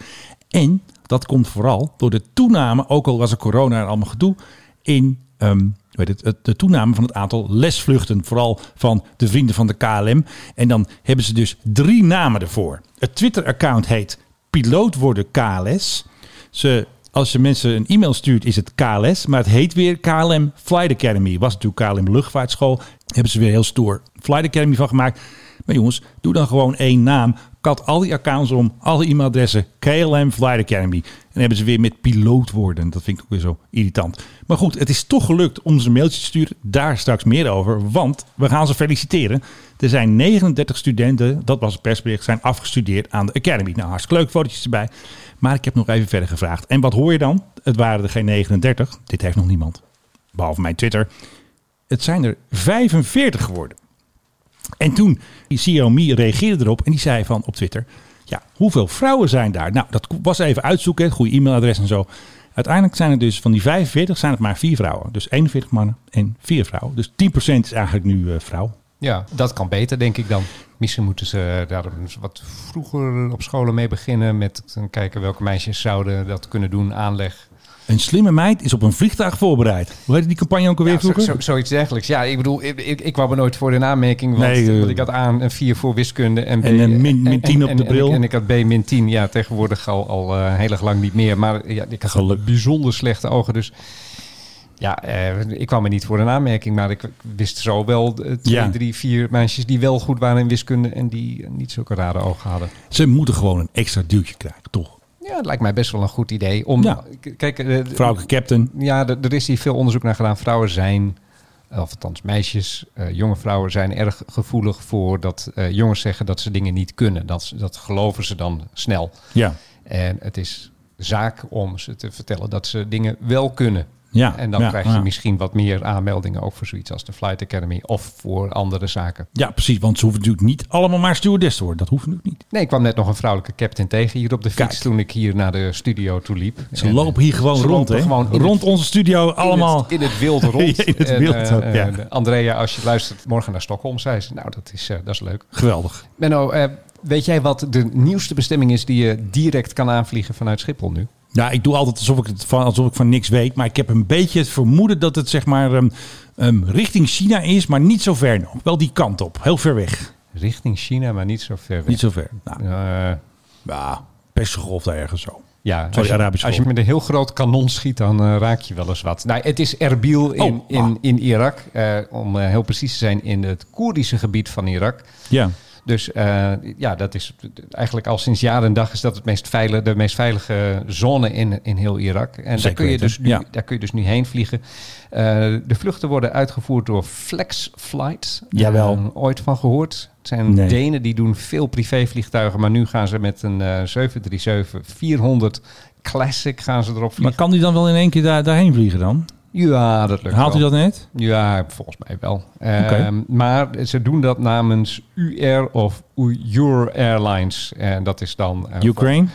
En dat komt vooral door de toename, ook al was er corona en allemaal gedoe, in ehm, heet het, het- de toename van het aantal lesvluchten. Vooral van de vrienden van de KLM. En dan hebben ze dus drie namen ervoor. Het Twitter-account heet Piloot worden KLS. Ze, als je mensen een e-mail stuurt, is het KLS. Maar het heet weer KLM Flight Academy. Was natuurlijk KLM Luchtvaartschool. Hebben ze weer heel stoer Flight Academy van gemaakt. Maar jongens, doe dan gewoon één naam. Kat al die accounts om, alle e-mailadressen. KLM Flight Academy. En hebben ze weer met piloot worden. Dat vind ik ook weer zo irritant. Maar goed, het is toch gelukt om ze een mailtje te sturen. Daar straks meer over. Want we gaan ze feliciteren. Er zijn 39 studenten, dat was het persbericht, zijn afgestudeerd aan de Academy. Nou, hartstikke leuk, fotootjes erbij. Maar ik heb nog even verder gevraagd. En wat hoor je dan? Het waren er geen 39. Dit heeft nog niemand. Behalve mijn Twitter. Het zijn er 45 geworden. En toen, die Xiaomi reageerde erop en die zei van op Twitter... Ja, hoeveel vrouwen zijn daar? Nou, dat was even uitzoeken, goede e-mailadres en zo. Uiteindelijk zijn er dus van die 45 zijn het maar vier vrouwen. Dus 41 mannen en vier vrouwen. Dus 10% is eigenlijk nu eh, vrouw. Ja, dat kan beter, denk ik dan. Misschien moeten ze daar eens wat vroeger op scholen mee beginnen. Met kijken welke meisjes zouden dat kunnen doen, aanleg. Een slimme meid is op een vliegtuig voorbereid. Hoe heette die campagne ook alweer Ja, vroeger? zo- zoiets dergelijks. Ja, ik bedoel, ik, ik, ik kwam er nooit voor in aanmerking. Want, Nee, eh, want ik had A een 4 voor wiskunde. En, B, En een min- min 10 op de en- en bril. En, ik had B min 10. Ja, tegenwoordig al, al eh, heel erg lang niet meer. Maar ja, ik had Geluk. bijzonder slechte ogen. Dus ja, eh, ik kwam er niet voor in aanmerking. Maar ik wist zo wel twee, Ja. drie, vier meisjes die wel goed waren in wiskunde. En die niet zulke rare ogen hadden. Ze moeten gewoon een extra duwtje krijgen, toch? Ja, het lijkt mij best wel een goed idee. Om, Ja. Kijk, eh, Vrouwelijke captain. ja, er, is hier veel onderzoek naar gedaan. Vrouwen zijn, of althans meisjes, eh, jonge vrouwen zijn erg gevoelig voor dat eh, jongens zeggen dat ze dingen niet kunnen. Dat, dat geloven ze dan snel. Ja. En het is zaak om ze te vertellen dat ze dingen wel kunnen. Ja, En dan ja, krijg je ja. misschien wat meer aanmeldingen ook voor zoiets als de Flight Academy of voor andere zaken. Ja, precies. Want ze hoeven natuurlijk niet allemaal maar stewardess te worden. Dat hoeft natuurlijk niet. Nee, ik kwam net nog een vrouwelijke captain tegen hier op de fiets Kijk. toen ik hier naar de studio toe liep. Ze En, lopen hier gewoon ze rond, hè? gewoon rond het- onze studio allemaal. In het, in het wild rond. In het wild eh, eh, ja. de- Andrea, als je luistert morgen naar Stockholm, zei ze, nou dat is, eh, dat is leuk. Geweldig. Menno, eh, weet jij wat de nieuwste bestemming is die je direct kan aanvliegen vanuit Schiphol nu? Ja, ik doe altijd alsof ik, het van, alsof ik van niks weet. Maar ik heb een beetje het vermoeden dat het zeg maar ehm, ehm, richting China is, maar niet zo ver nog. Wel die kant op, heel ver weg. Richting China, maar niet zo ver weg. Niet zo ver. Nou, Eh, ja, Persengolf daar ergens zo. ja, Sorry, als je, als je met een heel groot kanon schiet, dan eh, raak je wel eens wat. Nou, het is Erbil in, Oh, in, ah. in Irak. eh, om eh, heel precies te zijn, in het Koerdische gebied van Irak. Ja. Dus eh, ja, dat is eigenlijk al sinds jaar en dag is dat het meest veilige, de meest veilige zone in, in heel Irak. En daar kun, je dus nu, ja. daar kun je dus nu heen vliegen. Eh, de vluchten worden uitgevoerd door Flex Flight. Jawel. Eh, ooit van gehoord. Het zijn Nee. Denen die doen veel privévliegtuigen, maar nu gaan ze met een eh 737-400 Classic gaan ze erop Maar vliegen. kan die dan wel in één kear daar, daarheen vliegen dan? Ja, dat lukt Haalt wel. dat net? Ja, volgens mij wel. Ehm, maar ze doen dat namens UR of Your Airlines. En dat is dan... eh, Ukraine?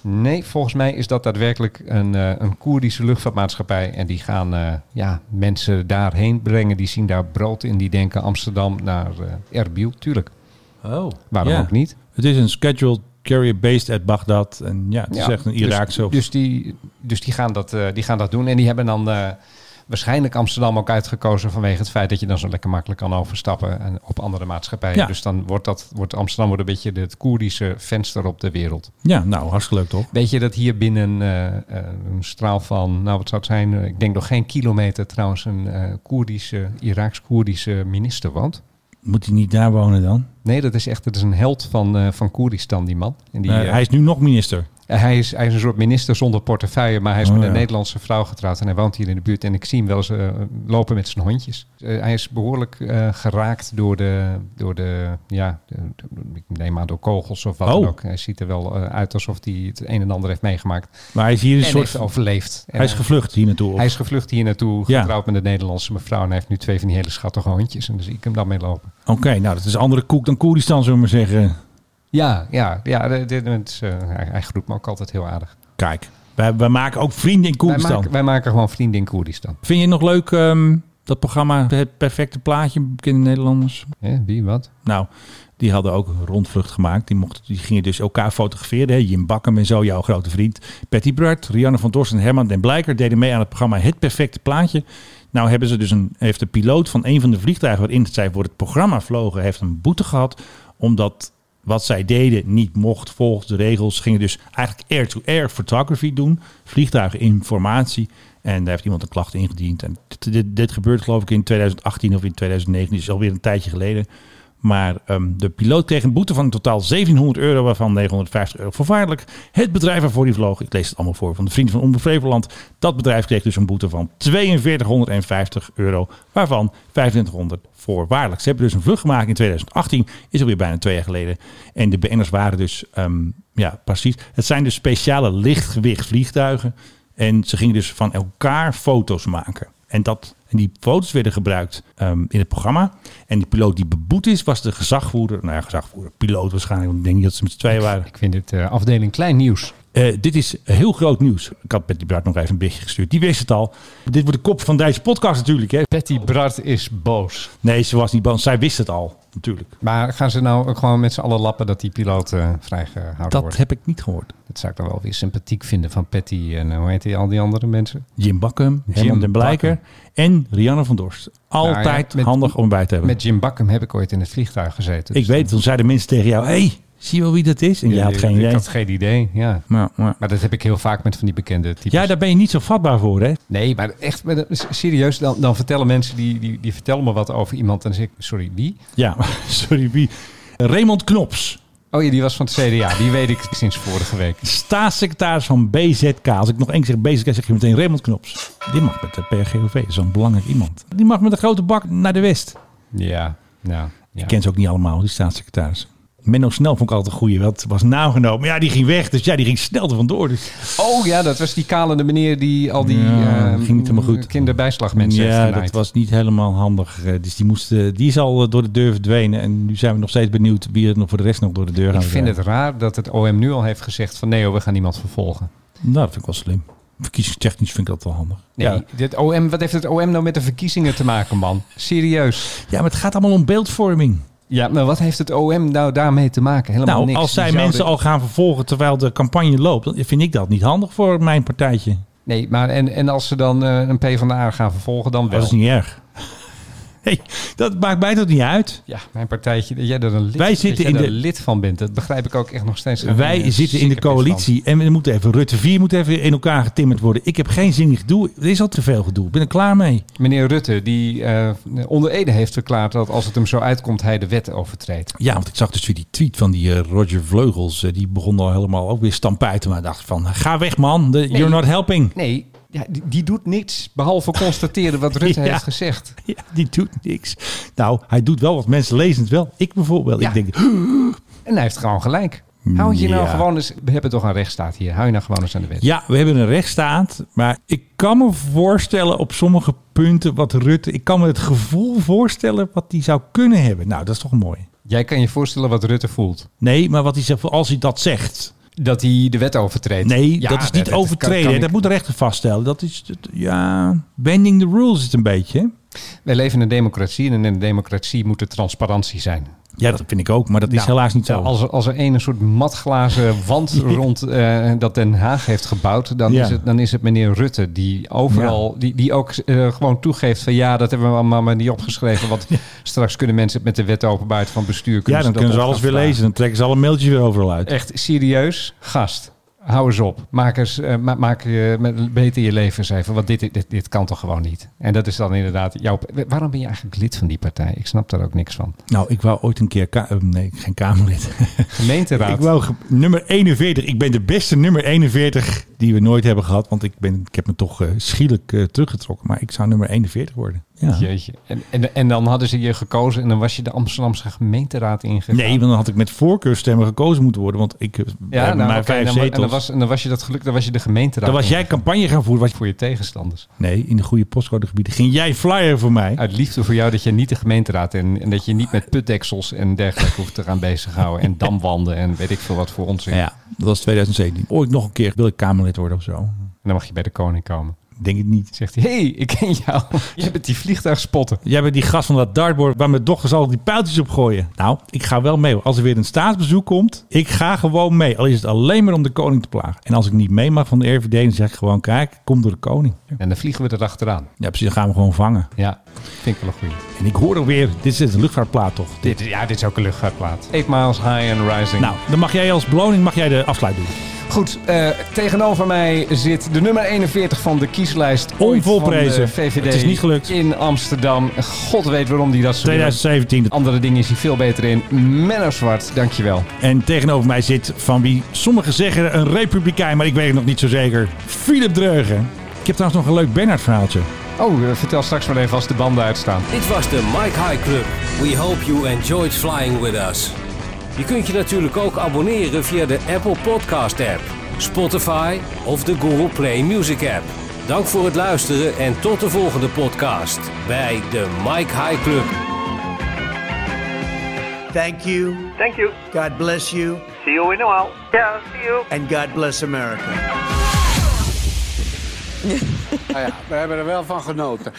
Nee, volgens mij is dat daadwerkelijk een, eh, een Koerdische luchtvaartmaatschappij. En die gaan eh, ja, mensen daarheen brengen. Die zien daar brood in. Die denken Amsterdam naar Erbil. Tuurlijk. Oh. Waarom Ja. ook niet? Het is een scheduled carrier based at Baghdad. En ja, het is Ja, echt een dus- Iraakse... of- Dus, die, dus die, gaan dat, die gaan dat doen. En die hebben dan waarschijnlijk Amsterdam ook uitgekozen vanwege het feit dat je dan zo lekker makkelijk kan overstappen en op andere maatschappijen. Ja. Dus dan wordt, dat, wordt Amsterdam wordt een beetje het Koerdische venster op de wereld. Ja, nou, hartstikke leuk toch? Weet je dat hier binnen eh, eh, een straal van, nou wat zou het zijn, ik denk nog geen kilometer trouwens, een eh Koerdische, Iraaks-Koerdische minister woont? Moet hij niet daar wonen dan? Nee, dat is echt dat is een held van, eh, van Koerdistan, die man. En die, hij is nu nog minister. Uh, Hij is, hij is een soort minister zonder portefeuille, maar hij is Oh, met een ja. Nederlandse vrouw getrouwd en hij woont hier in de buurt. En ik zie hem wel eens eh, lopen met zijn hondjes. Eh, hij is behoorlijk eh, geraakt door de, door de, ja, de- ik neem aan door kogels of wat Oh. dan ook. Hij ziet er wel eh, uit alsof hij het een en ander heeft meegemaakt. Maar hij is hier een en soort... heeft overleefd. En, Hij is eh, gevlucht hier naartoe. of- hij is gevlucht hier naartoe, Ja. getrouwd met een Nederlandse mevrouw. En hij heeft nu twee van die hele schattige hondjes. En zie ik hem dan mee lopen. Oké, nou, dat is andere koek dan Koerdistan, zullen we maar zeggen. Ja, ja, ja de- de- het is, eh, hij, hij groet me ook altijd heel aardig. Kijk, wij, wij maken ook vrienden in Wij Koerdistan. maken, wij maken gewoon vrienden in Koerdistan. Vind je het nog leuk, ehm, dat programma Het Perfecte Plaatje, bekende Nederlanders? Wie, wat? Nou, die hadden ook een rondvlucht gemaakt. Die, mochten, die gingen dus elkaar fotograferen. Hè? Jim Bakken en zo, jouw grote vriend. Patty Bart, Rianne van Dorst en Herman den Blijker deden mee aan het programma Het Perfecte Plaatje. Nou hebben ze dus een, heeft de piloot van een van de vliegtuigen waarin zij voor het programma vlogen, heeft een boete gehad. Omdat wat zij deden niet mocht volgens de regels. Gingen dus eigenlijk air-to-air photography doen. Vliegtuigeninformatie. En daar heeft iemand een klacht ingediend. En dit, dit, dit gebeurt geloof ik in 2018 of in 2019. Dus alweer een tijdje geleden. Maar ehm, de piloot kreeg een boete van in totaal 1700 euro, waarvan 950 euro voorwaardelijk. Het bedrijf waarvoor hij vloog, ik lees het allemaal voor van de vrienden van Omroep Flevoland. Dat bedrijf kreeg dus een boete van 4250 euro, waarvan 2500 voorwaardelijk. Ze hebben dus een vlucht gemaakt in 2018, is alweer bijna twee jaar geleden. En de BN'ers waren dus, ehm, ja precies, het zijn dus speciale lichtgewicht vliegtuigen. En ze gingen dus van elkaar foto's maken. En, dat, en die foto's werden gebruikt ehm, in het programma. En die piloot die beboet is, was de gezagvoerder. Nou ja, gezagvoerder, piloot waarschijnlijk. Want ik denk niet dat ze met z'n tweeën waren. Ik vind dit eh, afdeling klein nieuws. Eh, dit is heel groot nieuws. Ik had Betty Bart nog even een berichtje gestuurd. Die wist het al. Dit wordt de kop van deze podcast natuurlijk. Hè. Betty Bart is boos. Nee, ze was niet boos. Zij wist het al, natuurlijk. Maar gaan ze nou ook gewoon met z'n allen lappen dat die piloot eh, vrijgehouden Dat wordt? heb ik niet gehoord. Dat zou ik dan wel weer sympathiek vinden van Patty en eh, hoe heet die, al die andere mensen? Jim Bakkum, Herman den Blijker en Rianne van Dorst. Altijd Nou ja, met- handig om bij te hebben. Met Jim Bakken heb ik ooit in het vliegtuig gezeten. ik dus weet, toen zeiden mensen tegen jou... hey, zie je wel wie dat is? En dan- je had geen ik idee. had geen idee, ja. Maar, maar, Maar dat heb ik heel vaak met van die bekende types. ja, daar ben je niet zo vatbaar voor, hè? Nee, maar echt, serieus, dan, dan vertellen mensen, die, die, die vertellen me wat over iemand. En dan zeg ik, sorry, wie? Ja, sorry, wie? Raymond Knops, Oh ja, die was van het CDA. Die weet ik sinds vorige week. staatssecretaris van BZK. Als ik nog één keer zeg BZK, zeg je meteen Raymond Knops. Die mag met de PRGOV, dat is wel een belangrijk iemand. Die mag met een grote bak naar de West. Ja, nou. Ja. Ik ken ze ook niet allemaal, die staatssecretaris. Menno Snel vond ik altijd een goeie, het was nagenomen. Ja, die ging weg, dus ja, die ging snel er vandoor. Dus. Oh ja, dat was die kalende meneer die al die Ja, eh, ging niet helemaal goed. kinderbijslagmensen ja, dat was niet helemaal handig. Eh, Dus die, moest, eh, die is al door de deur verdwenen. En nu zijn we nog steeds benieuwd wie er nog voor de rest nog door de deur gaat. Ik vind het raar dat het OM nu al heeft gezegd van nee, we gaan niemand vervolgen. Nou, dat vind ik wel slim. Verkiezingstechnisch vind ik dat wel handig. Nee, Ja. dit OM, wat heeft het OM nou met de verkiezingen te maken, man? Serieus. ja, maar het gaat allemaal om beeldvorming. Ja, maar wat heeft het OM nou daarmee te maken? Helemaal Nou, niks. als zij zouden- mensen al gaan vervolgen terwijl de campagne loopt, dan vind ik dat niet handig voor mijn partijtje. Nee, maar en, en als ze dan eh, een PvdA gaan vervolgen, dan wel. Dat is niet erg. Dat maakt mij toch niet uit. Ja, mijn partijtje, dat jij er een lid, Wij zitten in de- lid van bent. Dat begrijp ik ook echt nog steeds. Wij Een zitten in de coalitie en we moeten even Rutte 4 moet even in elkaar getimmerd worden. Ik heb geen zin in gedoe. Er is al te veel gedoe. Ik ben er klaar mee. Meneer Rutte, die eh, onder Ede heeft verklaard dat als het hem zo uitkomt, hij de wet overtreedt. Ja, want ik zag dus weer die tweet van die eh, Roger Vleugels. eh, die begon al helemaal ook weer stampuiten. Maar dacht van, ga weg man. You're not helping. Nee, ja, die, die doet niks behalve constateren wat Rutte Ja. heeft gezegd. Ja, die doet niks. Nou, hij doet wel wat. Mensen lezen het wel. Ik bijvoorbeeld. Ja. Ik denk, En hij heeft gewoon gelijk. Hou je nou gewoon eens... We hebben toch een rechtsstaat hier. Hou je nou gewoon eens aan de wet. ja, we hebben een rechtsstaat. Maar ik kan me voorstellen op sommige punten wat Rutte... Ik kan me het gevoel voorstellen wat hij zou kunnen hebben. Nou, dat is toch mooi. Jij kan je voorstellen wat Rutte voelt. Nee, maar wat hij zegt, als hij dat zegt... Dat hij de wet overtreedt. Nee, Ja, dat is niet overtreden. kan dat moet de rechter vaststellen. Dat is, ja, bending the rules is het een beetje. Wij leven in een democratie en in een democratie moet er transparantie zijn. Ja, dat vind ik ook. Maar dat is Nou, helaas niet zo. nou, Als er, als er een, een soort matglazen wand rond eh, dat Den Haag heeft gebouwd, dan, Ja. is, het, dan is het meneer Rutte die overal, die, die ook eh, gewoon toegeeft van ja, dat hebben we allemaal maar niet opgeschreven. Want straks kunnen mensen het met de wet openbaarheid van bestuur. ja, dan kunnen ze alles weer vragen. lezen. Dan trekken ze alle mailtjes weer overal uit. Echt serieus, gast. Hou eens op. Maak, eens, eh, ma- maak je beter je leven eens even. Want dit, dit, dit kan toch gewoon niet. En dat is dan inderdaad jouw... Waarom ben je eigenlijk lid van die partij? Ik snap daar ook niks van. Nou, ik wou ooit een keer... eh, nee, geen Kamerlid. Gemeenteraad. ik wou nummer 41. Ik ben de beste nummer 41 die we nooit hebben gehad. Want ik, ben, ik heb me toch eh, schielijk teruggetrokken. Maar ik zou nummer 41 worden. Ja. Jeetje. En, en, en dan hadden ze je gekozen en dan was je de Amsterdamse gemeenteraad ingegaan. Nee, want dan had ik met voorkeurstemmen gekozen moeten worden. Want ik heb ja, bij nou, oké, vijf dan, wa- en, dan zetels. was, en dan was je dat geluk, dan was je de gemeenteraad. Dan was jij campagne gaan voeren. Was je- voor je tegenstanders. Nee, in de goede postcodegebieden. Ging jij flyer voor mij? Uit liefde voor jou dat je niet de gemeenteraad en, en dat je niet met putdeksels en dergelijke hoeft te gaan bezighouden. En damwanden en weet ik veel wat voor onzin. Ja, dat was 2017. Ooit nog een keer wil ik Kamerlid worden of zo. En dan mag je bij de koning komen. Denk het niet. Zegt hij, hé, hey, ik ken jou. Je bent die vliegtuigspotter. Jij bent die gast van dat dartboard waar mijn dochters al die pijltjes op gooien. Nou, ik ga wel mee. Als er weer een staatsbezoek komt, ik ga gewoon mee. Al is het alleen maar om de koning te plagen. En als ik niet mee mag van de RVD, dan zeg ik gewoon, kijk, kom door de koning. En dan vliegen we erachteraan. Ja, precies, dan gaan we gewoon vangen. Ja, vind ik wel een goeie. En ik hoor alweer, dit is een luchtvaartplaat toch? Dit, ja, dit is ook een luchtvaartplaat. 8 miles high and rising. Nou, dan mag jij als beloning mag jij de afsluit doen. Goed, eh, tegenover mij zit de nummer 41 van de kieslijst. ooit Onvolprezen. van de VVD Het is niet gelukt. In Amsterdam. God weet waarom die dat zo doet. 2017. Andere dingen is hij veel beter in. Menno Zwart, dankjewel. En tegenover mij zit van wie sommigen zeggen een republikein, maar ik weet het nog niet zo zeker. Philip Dreugen. Ik heb trouwens nog een leuk Bernard verhaaltje. Oh, eh, vertel straks maar even als de banden uitstaan. Dit was de Mike High Club. We hope you enjoyed flying with us. Je kunt je natuurlijk ook abonneren via de Apple Podcast app, Spotify of de Google Play Music app. Dank voor het luisteren en tot de volgende podcast bij de Mike High Club. Thank you. Thank you. God bless you. See you in a while. Yeah, see you. And God bless America. Nou ja, we hebben er wel van genoten.